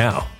now.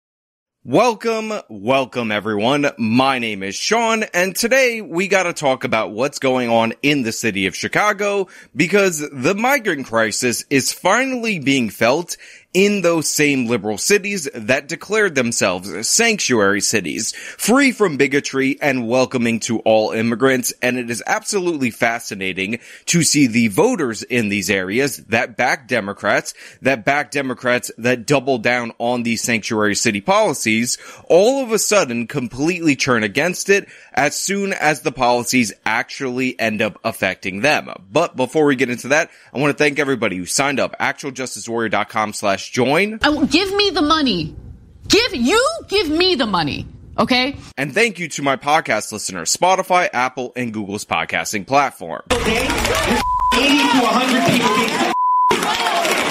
Welcome, welcome everyone. My name is Sean and today we gotta talk about what's going on in the city of Chicago because the migrant crisis is finally being felt in those same liberal cities that declared themselves sanctuary cities, free from bigotry and welcoming to all immigrants. And it is absolutely fascinating to see the voters in these areas that back Democrats, that back Democrats that double down on these sanctuary city policies, all of a sudden completely turn against it as soon as the policies actually end up affecting them. But before we get into that, I want to thank everybody who signed up, actualjusticewarrior.com slash slash join. Oh, give me the money. Give you give me the money. Okay. And thank you to my podcast listeners, Spotify, Apple, and Google's podcasting platform. Okay. 80 to 100 people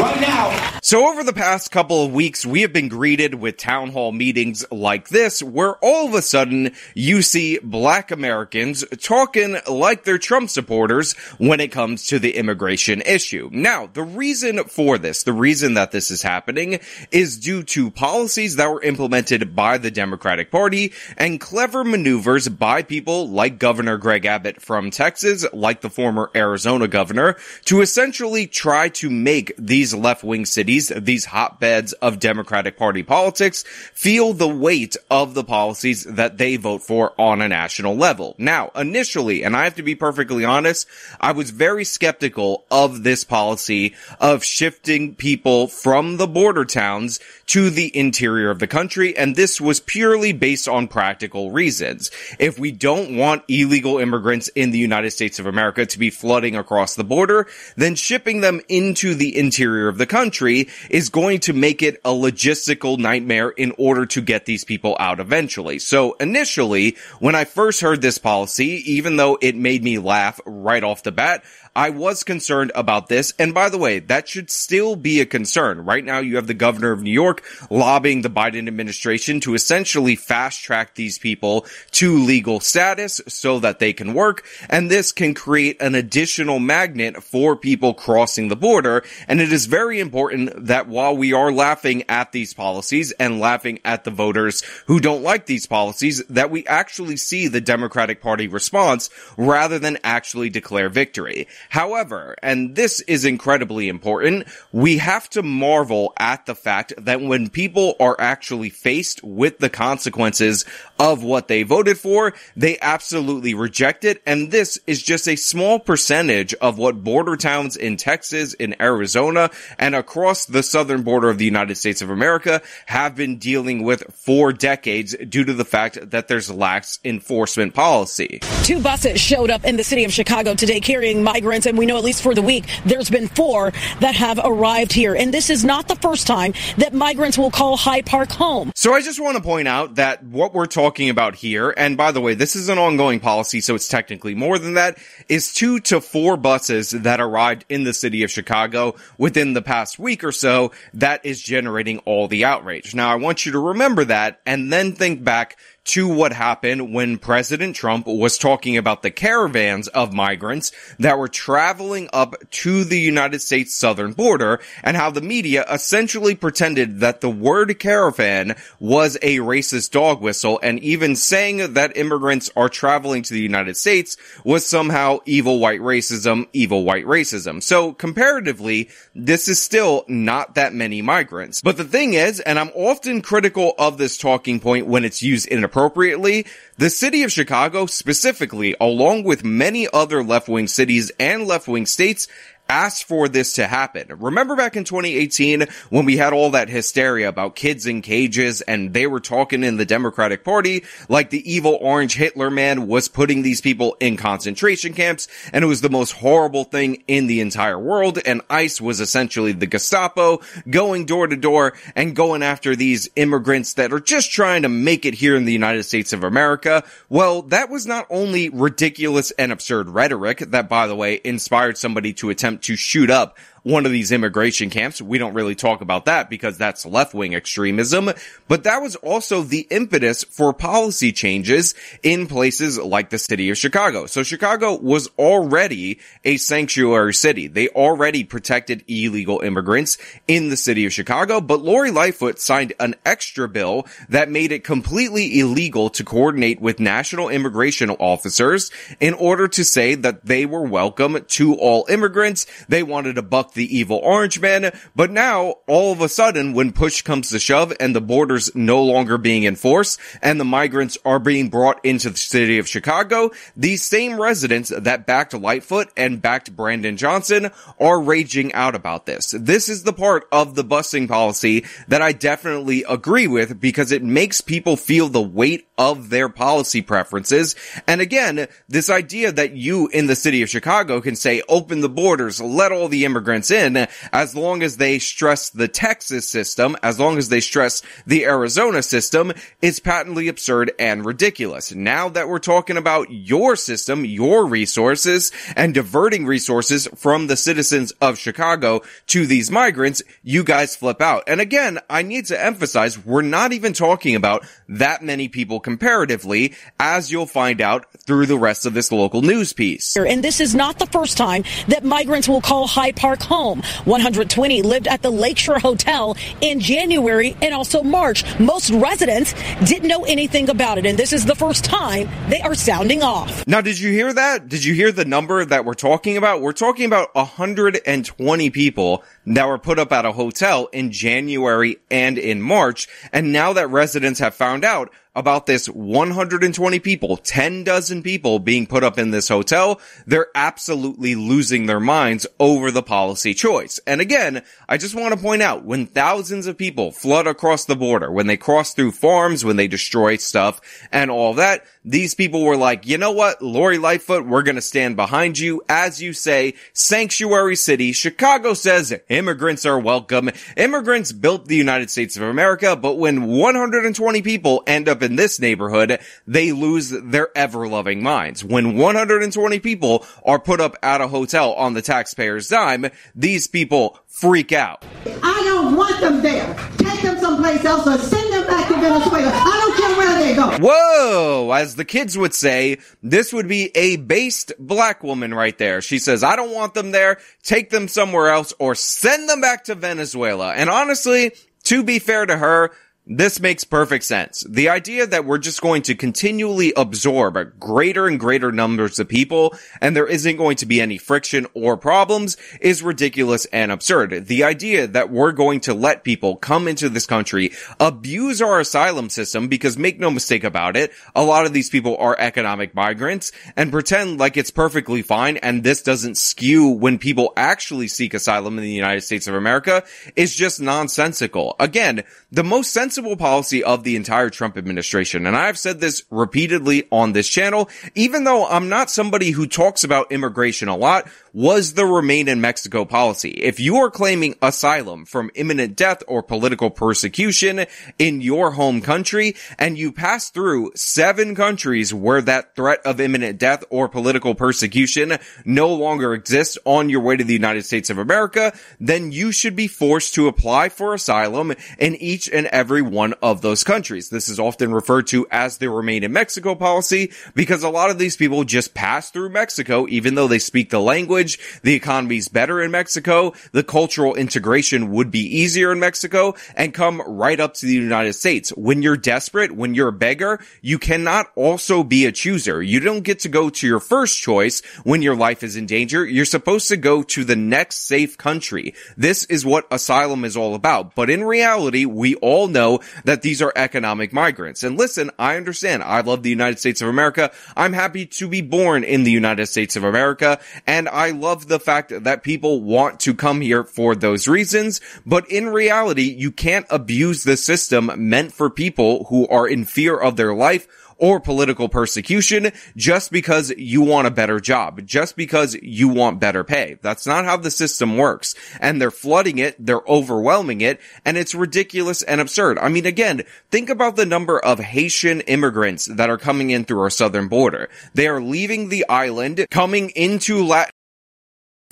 right now. So over the past couple of weeks, we have been greeted with town hall meetings like this, where all of a sudden you see black Americans talking like they're Trump supporters when it comes to the immigration issue. Now, the reason for this, the reason that this is happening is due to policies that were implemented by the Democratic Party and clever maneuvers by people like Governor Greg Abbott from Texas, like the former Arizona governor, to essentially try to make these left-wing cities cities, these hotbeds of Democratic Party politics, feel the weight of the policies that they vote for on a national level. Now, initially, and I have to be perfectly honest, I was very skeptical of this policy of shifting people from the border towns to the interior of the country, and this was purely based on practical reasons. If we don't want illegal immigrants in the United States of America to be flooding across the border, then shipping them into the interior of the country is going to make it a logistical nightmare in order to get these people out eventually. So initially, when I first heard this policy, even though it made me laugh right off the bat, I was concerned about this. And by the way, that should still be a concern. Right now, you have the governor of New York lobbying the Biden administration to essentially fast track these people to legal status so that they can work. And this can create an additional magnet for people crossing the border. And it is very important that while we are laughing at these policies and laughing at the voters who don't like these policies, that we actually see the Democratic Party response rather than actually declare victory. However, and this is incredibly important, we have to marvel at the fact that when people are actually faced with the consequences of what they voted for, they absolutely reject it. And this is just a small percentage of what border towns in Texas, in Arizona, and across the southern border of the United States of America have been dealing with for decades due to the fact that there's lax enforcement policy. Two buses showed up in the city of Chicago today carrying migrants and we know at least for the week, there's been four that have arrived here. And this is not the first time that migrants will call Hyde Park home. So I just want to point out that what we're talking about here, and by the way, this is an ongoing policy, so it's technically more than that, is two to four buses that arrived in the city of Chicago within the past week or so that is generating all the outrage. Now I want you to remember that and then think back to what happened when President Trump was talking about the caravans of migrants that were traveling up to the United States southern border and how the media essentially pretended that the word caravan was a racist dog whistle and even saying that immigrants are traveling to the United States was somehow evil white racism, evil white racism. So comparatively, this is still not that many migrants. But the thing is, and I'm often critical of this talking point when it's used in a appropriately, the city of Chicago specifically, along with many other left-wing cities and left-wing states, asked for this to happen. Remember back in 2018 when we had all that hysteria about kids in cages and they were talking in the Democratic Party like the evil orange Hitler man was putting these people in concentration camps and it was the most horrible thing in the entire world and ICE was essentially the Gestapo going door to door and going after these immigrants that are just trying to make it here in the United States of America. Well, that was not only ridiculous and absurd rhetoric that, by the way, inspired somebody to attempt to shoot up one of these immigration camps. We don't really talk about that because that's left-wing extremism, but that was also the impetus for policy changes in places like the city of Chicago. So Chicago was already a sanctuary city. They already protected illegal immigrants in the city of Chicago, but Lori Lightfoot signed an extra bill that made it completely illegal to coordinate with national immigration officers in order to say that they were welcome to all immigrants. They wanted to buck the evil orange man. But now, all of a sudden, when push comes to shove and the borders no longer being enforced and the migrants are being brought into the city of Chicago, these same residents that backed Lightfoot and backed Brandon Johnson are raging out about this. This is the part of the busing policy that I definitely agree with because it makes people feel the weight of their policy preferences. And again, this idea that you in the city of Chicago can say, open the borders, let all the immigrants in, as long as they stress the Texas system, as long as they stress the Arizona system, is patently absurd and ridiculous. Now that we're talking about your system, your resources, and diverting resources from the citizens of Chicago to these migrants, you guys flip out. And again, I need to emphasize, we're not even talking about that many people comparatively, as you'll find out through the rest of this local news piece. And this is not the first time that migrants will call Hyde Park home. 120 lived at the Lakeshore Hotel in January and also March. Most residents didn't know anything about it, and this is the first time they are sounding off. Now, did you hear that? Did you hear the number that we're talking about? We're talking about 120 people that were put up at a hotel in January and in March. And now that residents have found out about this 120 people, 10 dozen people being put up in this hotel, they're absolutely losing their minds over the policy choice. And again, I just want to point out when thousands of people flood across the border, when they cross through farms, when they destroy stuff and all that, these people were like, you know what, Lori Lightfoot, we're going to stand behind you. As you say, sanctuary city. Chicago says immigrants are welcome. Immigrants built the United States of America, but when 120 people end up in this neighborhood, they lose their ever loving minds. When 120 people are put up at a hotel on the taxpayer's dime, these people freak out. I don't want them there. Take them someplace else or send them back to Venezuela. I don't care where they go. Whoa! As the kids would say, this would be a based black woman right there. She says, I don't want them there. Take them somewhere else or send them back to Venezuela. And honestly, to be fair to her, this makes perfect sense. The idea that we're just going to continually absorb greater and greater numbers of people and there isn't going to be any friction or problems is ridiculous and absurd. The idea that we're going to let people come into this country, abuse our asylum system because make no mistake about it, a lot of these people are economic migrants and pretend like it's perfectly fine and this doesn't skew when people actually seek asylum in the United States of America is just nonsensical. Again, the most sensible policy of the entire Trump administration. And I've said this repeatedly on this channel, even though I'm not somebody who talks about immigration a lot, was the remain in Mexico policy. If you are claiming asylum from imminent death or political persecution in your home country and you pass through seven countries where that threat of imminent death or political persecution no longer exists on your way to the United States of America, then you should be forced to apply for asylum in each and every one of those countries. This is often referred to as the remain in Mexico policy because a lot of these people just pass through Mexico even though they speak the language. The economy's better in Mexico. The cultural integration would be easier in Mexico and come right up to the United States. When you're desperate, when you're a beggar, you cannot also be a chooser. You don't get to go to your first choice when your life is in danger. You're supposed to go to the next safe country. This is what asylum is all about. But in reality, we all know know that these are economic migrants. And listen, I understand. I love the United States of America. I'm happy to be born in the United States of America. And I love the fact that people want to come here for those reasons. But in reality, you can't abuse the system meant for people who are in fear of their life or political persecution just because you want a better job, just because you want better pay. That's not how the system works. And they're flooding it, they're overwhelming it, and it's ridiculous and absurd. I mean, again, think about the number of Haitian immigrants that are coming in through our southern border. They are leaving the island, coming into Latin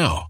now.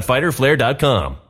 www.fighterflare.com.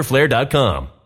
fighterflare.com.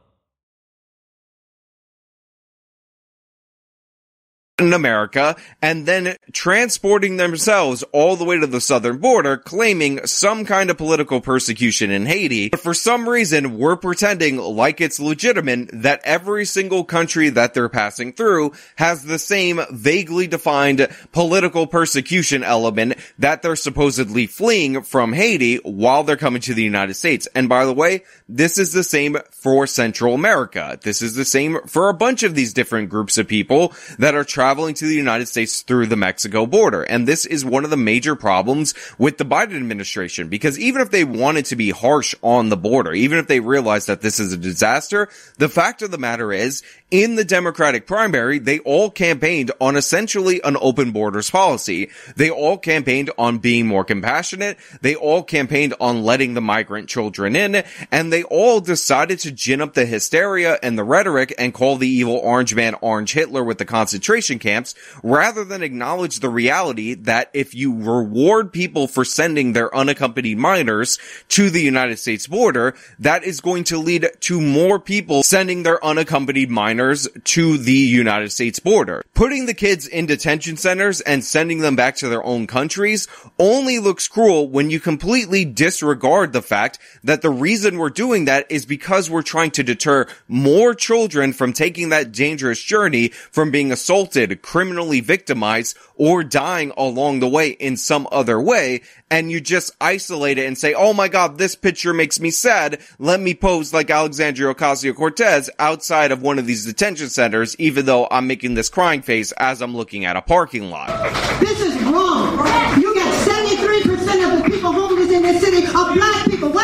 in America and then transporting themselves all the way to the southern border, claiming some kind of political persecution in Haiti. But for some reason, we're pretending like it's legitimate that every single country that they're passing through has the same vaguely defined political persecution element that they're supposedly fleeing from Haiti while they're coming to the United States. And by the way, this is the same for Central America. This is the same for a bunch of these different groups of people that are traveling to the United States through the Mexico border. And this is one of the major problems with the Biden administration because even if they wanted to be harsh on the border, even if they realized that this is a disaster, the fact of the matter is in the Democratic primary, they all campaigned on essentially an open borders policy. They all campaigned on being more compassionate. They all campaigned on letting the migrant children in and they all decided to gin up the hysteria and the rhetoric and call the evil orange man orange Hitler with the concentration camps rather than acknowledge the reality that if you reward people for sending their unaccompanied minors to the United States border, that is going to lead to more people sending their unaccompanied minors to the United States border. Putting the kids in detention centers and sending them back to their own countries only looks cruel when you completely disregard the fact that the reason we're doing that is because we're trying to deter more children from taking that dangerous journey from being assaulted, criminally victimized, or dying along the way in some other way. And you just isolate it and say, Oh my God, this picture makes me sad. Let me pose like Alexandria Ocasio-Cortez outside of one of these detention centers, even though I'm making this crying face as I'm looking at a parking lot. This is wrong. You got 73% of the people homeless in this city are black people. What have you done for them?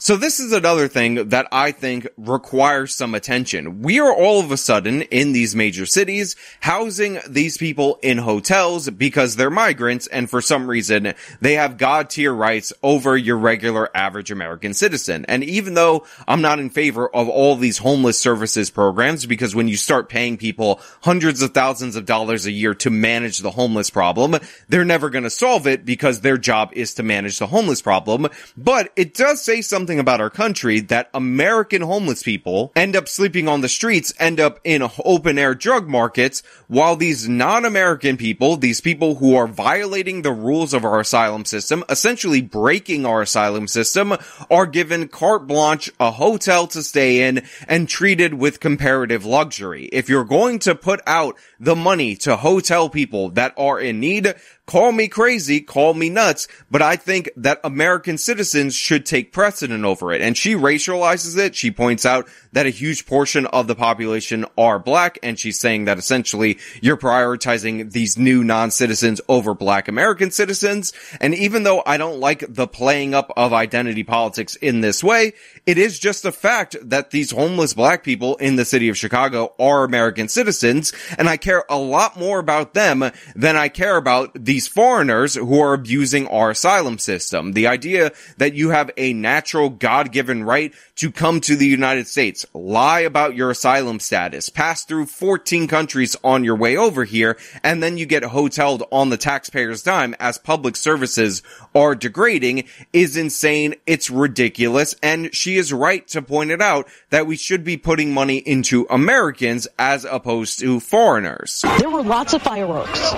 So this is another thing that I think requires some attention. We are all of a sudden in these major cities housing these people in hotels because they're migrants and for some reason they have god tier rights over your regular average American citizen. And even though I'm not in favor of all these homeless services programs because when you start paying people hundreds of thousands of dollars a year to manage the homeless problem, they're never going to solve it because their job is to manage the homeless problem. But it does say something about our country that American homeless people end up sleeping on the streets, end up in open air drug markets, while these non-American people, these people who are violating the rules of our asylum system, essentially breaking our asylum system, are given carte blanche, a hotel to stay in, and treated with comparative luxury. If you're going to put out the money to hotel people that are in need, Call me crazy, call me nuts, but I think that American citizens should take precedent over it. And she racializes it. She points out that a huge portion of the population are black, and she's saying that essentially you're prioritizing these new non-citizens over black American citizens. And even though I don't like the playing up of identity politics in this way, it is just a fact that these homeless black people in the city of Chicago are American citizens, and I care a lot more about them than I care about the these foreigners who are abusing our asylum system. The idea that you have a natural God-given right to come to the United States, lie about your asylum status, pass through 14 countries on your way over here, and then you get hoteled on the taxpayer's dime as public services are degrading is insane. It's ridiculous. And she is right to point it out that we should be putting money into Americans as opposed to foreigners. There were lots of fireworks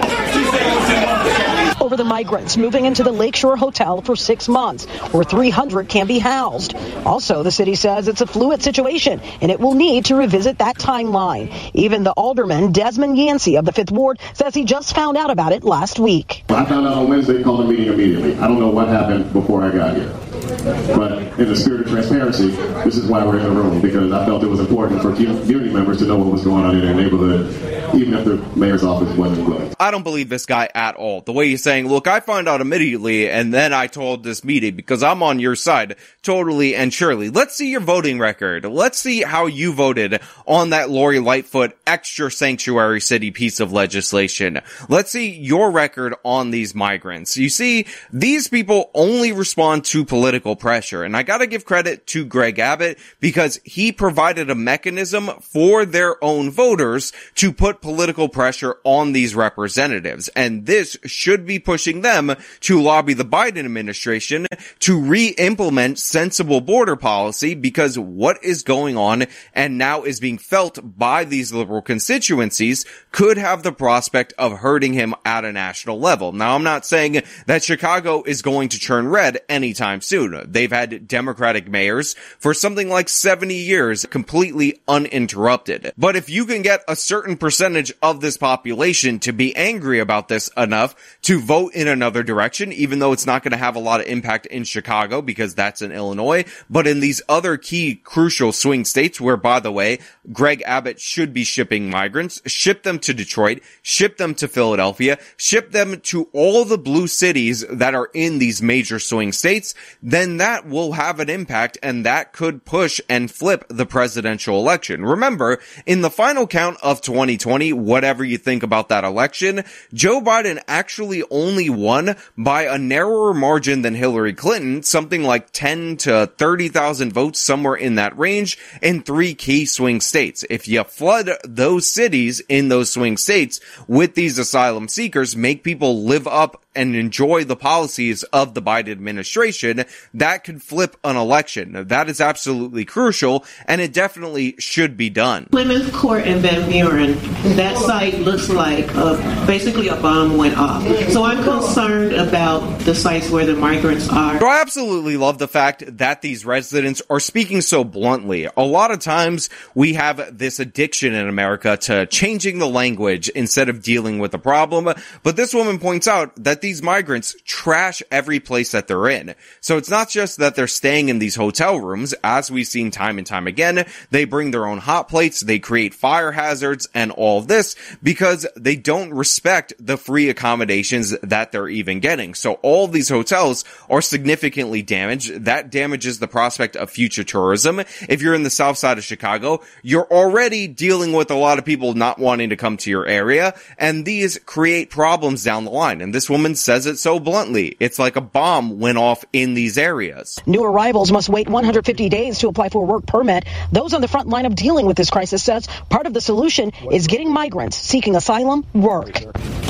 over the migrants moving into the Lakeshore Hotel for six months, where 300 can be housed. Also, the city says it's a fluid situation and it will need to revisit that timeline. Even the alderman, Desmon Yancy of the Fifth Ward, says he just found out about it last week. I found out on Wednesday, called the meeting immediately. I don't know what happened before I got here. But in the spirit of transparency, this is why we're in the room, because I felt it was important for community members to know what was going on in their neighborhood, even if the mayor's office wasn't willing. I don't believe this guy at all. The way he's saying, look, I find out immediately, and then I told this meeting because I'm on your side, totally and surely. Let's see your voting record. Let's see how you voted on that Lori Lightfoot extra sanctuary city piece of legislation. Let's see your record on these migrants. You see, these people only respond to political pressure. And I gotta give credit to Greg Abbott because he provided a mechanism for their own voters to put political pressure on these representatives. And this should be pushing them to lobby the Biden administration to re-implement sensible border policy because what is going on and now is being felt by these liberal constituencies could have the prospect of hurting him at a national level. Now, I'm not saying that Chicago is going to turn red anytime soon. They've had Democratic mayors for something like 70 years completely uninterrupted. But if you can get a certain percentage of this population to be angry about this enough to vote in another direction, even though it's not going to have a lot of impact in Chicago because that's in Illinois, but in these other key crucial swing states where, by the way, Greg Abbott should be shipping migrants, ship them to Detroit, ship them to Philadelphia, ship them to all the blue cities that are in these major swing states, then that will have an impact and that could push and flip the presidential election. Remember, in the final count of 2020, whatever you think about that election, Joe Biden actually only won by a narrower margin than Hillary Clinton, something like 10 to 30,000 votes, somewhere in that range, in three key swing states. If you flood those cities in those swing states with these asylum seekers, make people live up and enjoy the policies of the Biden administration, that could flip an election. That is absolutely crucial, and it definitely should be done. Plymouth Court in Van Buren, that site looks like uh, basically a bomb went off. So I'm concerned about the sites where the migrants are. So I absolutely love the fact that these residents are speaking so bluntly. A lot of times we have this addiction in America to changing the language instead of dealing with the problem, but this woman points out that these migrants trash every place that they're in. So it's not just that they're staying in these hotel rooms, as we've seen time and time again. They bring their own hot plates, they create fire hazards and all this because they don't respect the free accommodations that they're even getting. So all these hotels are significantly damaged. That damages the prospect of future tourism. If you're in the south side of Chicago, you're already dealing with a lot of people not wanting to come to your area, and these create problems down the line. And this woman woman says it so bluntly. It's like a bomb went off in these areas. New arrivals must wait 150 days to apply for a work permit. Those on the front line of dealing with this crisis says part of the solution is getting migrants seeking asylum work.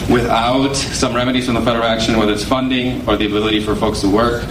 Without some remedies from the federal action, whether it's funding or the ability for folks to work,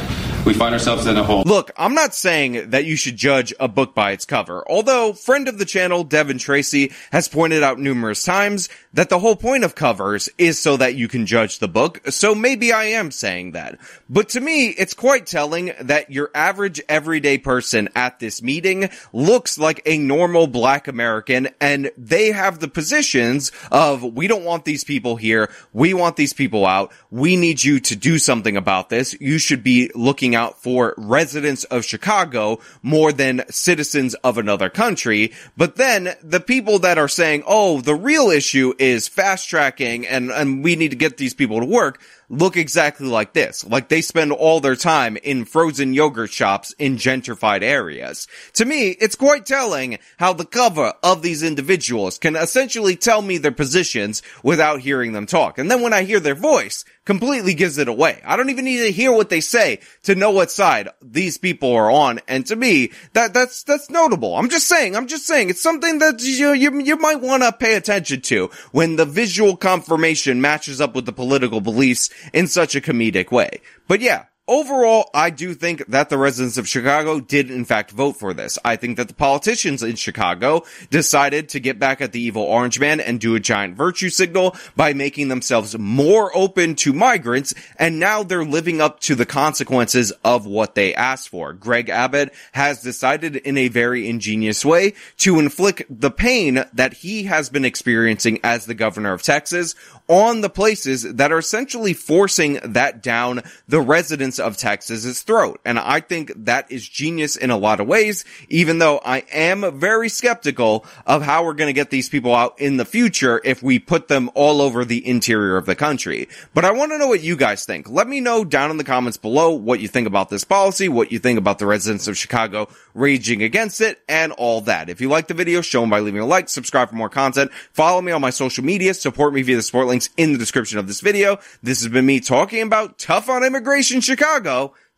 we find ourselves in a hole. Look, I'm not saying that you should judge a book by its cover, although friend of the channel, Devon Tracey, has pointed out numerous times that the whole point of covers is so that you can judge the book, so maybe I am saying that. But to me, it's quite telling that your average everyday person at this meeting looks like a normal black American and they have the positions of, we don't want these people here, we want these people out, we need you to do something about this, you should be looking out for residents of Chicago more than citizens of another country. But then the people that are saying, oh, the real issue is fast tracking and, and we need to get these people to work look exactly like this. Like they spend all their time in frozen yogurt shops in gentrified areas. To me, it's quite telling how the cover of these individuals can essentially tell me their positions without hearing them talk. And then when I hear their voice, completely gives it away. I don't even need to hear what they say to know what side these people are on. And to me, that, that's, that's notable. I'm just saying, I'm just saying, it's something that you, you, you might want to pay attention to when the visual confirmation matches up with the political beliefs in such a comedic way. But yeah, Overall, I do think that the residents of Chicago did in fact vote for this. I think that the politicians in Chicago decided to get back at the evil orange man and do a giant virtue signal by making themselves more open to migrants, and now they're living up to the consequences of what they asked for. Greg Abbott has decided in a very ingenious way to inflict the pain that he has been experiencing as the governor of Texas on the places that are essentially forcing that down the residents of Texas's throat. And I think that is genius in a lot of ways, even though I am very skeptical of how we're going to get these people out in the future if we put them all over the interior of the country. But I want to know what you guys think. Let me know down in the comments below what you think about this policy, what you think about the residents of Chicago raging against it, and all that. If you like the video, show them by leaving a like, subscribe for more content, follow me on my social media, support me via the support links in the description of this video. This has been me talking about tough on immigration Chicago.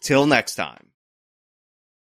Till next time.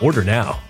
Order now.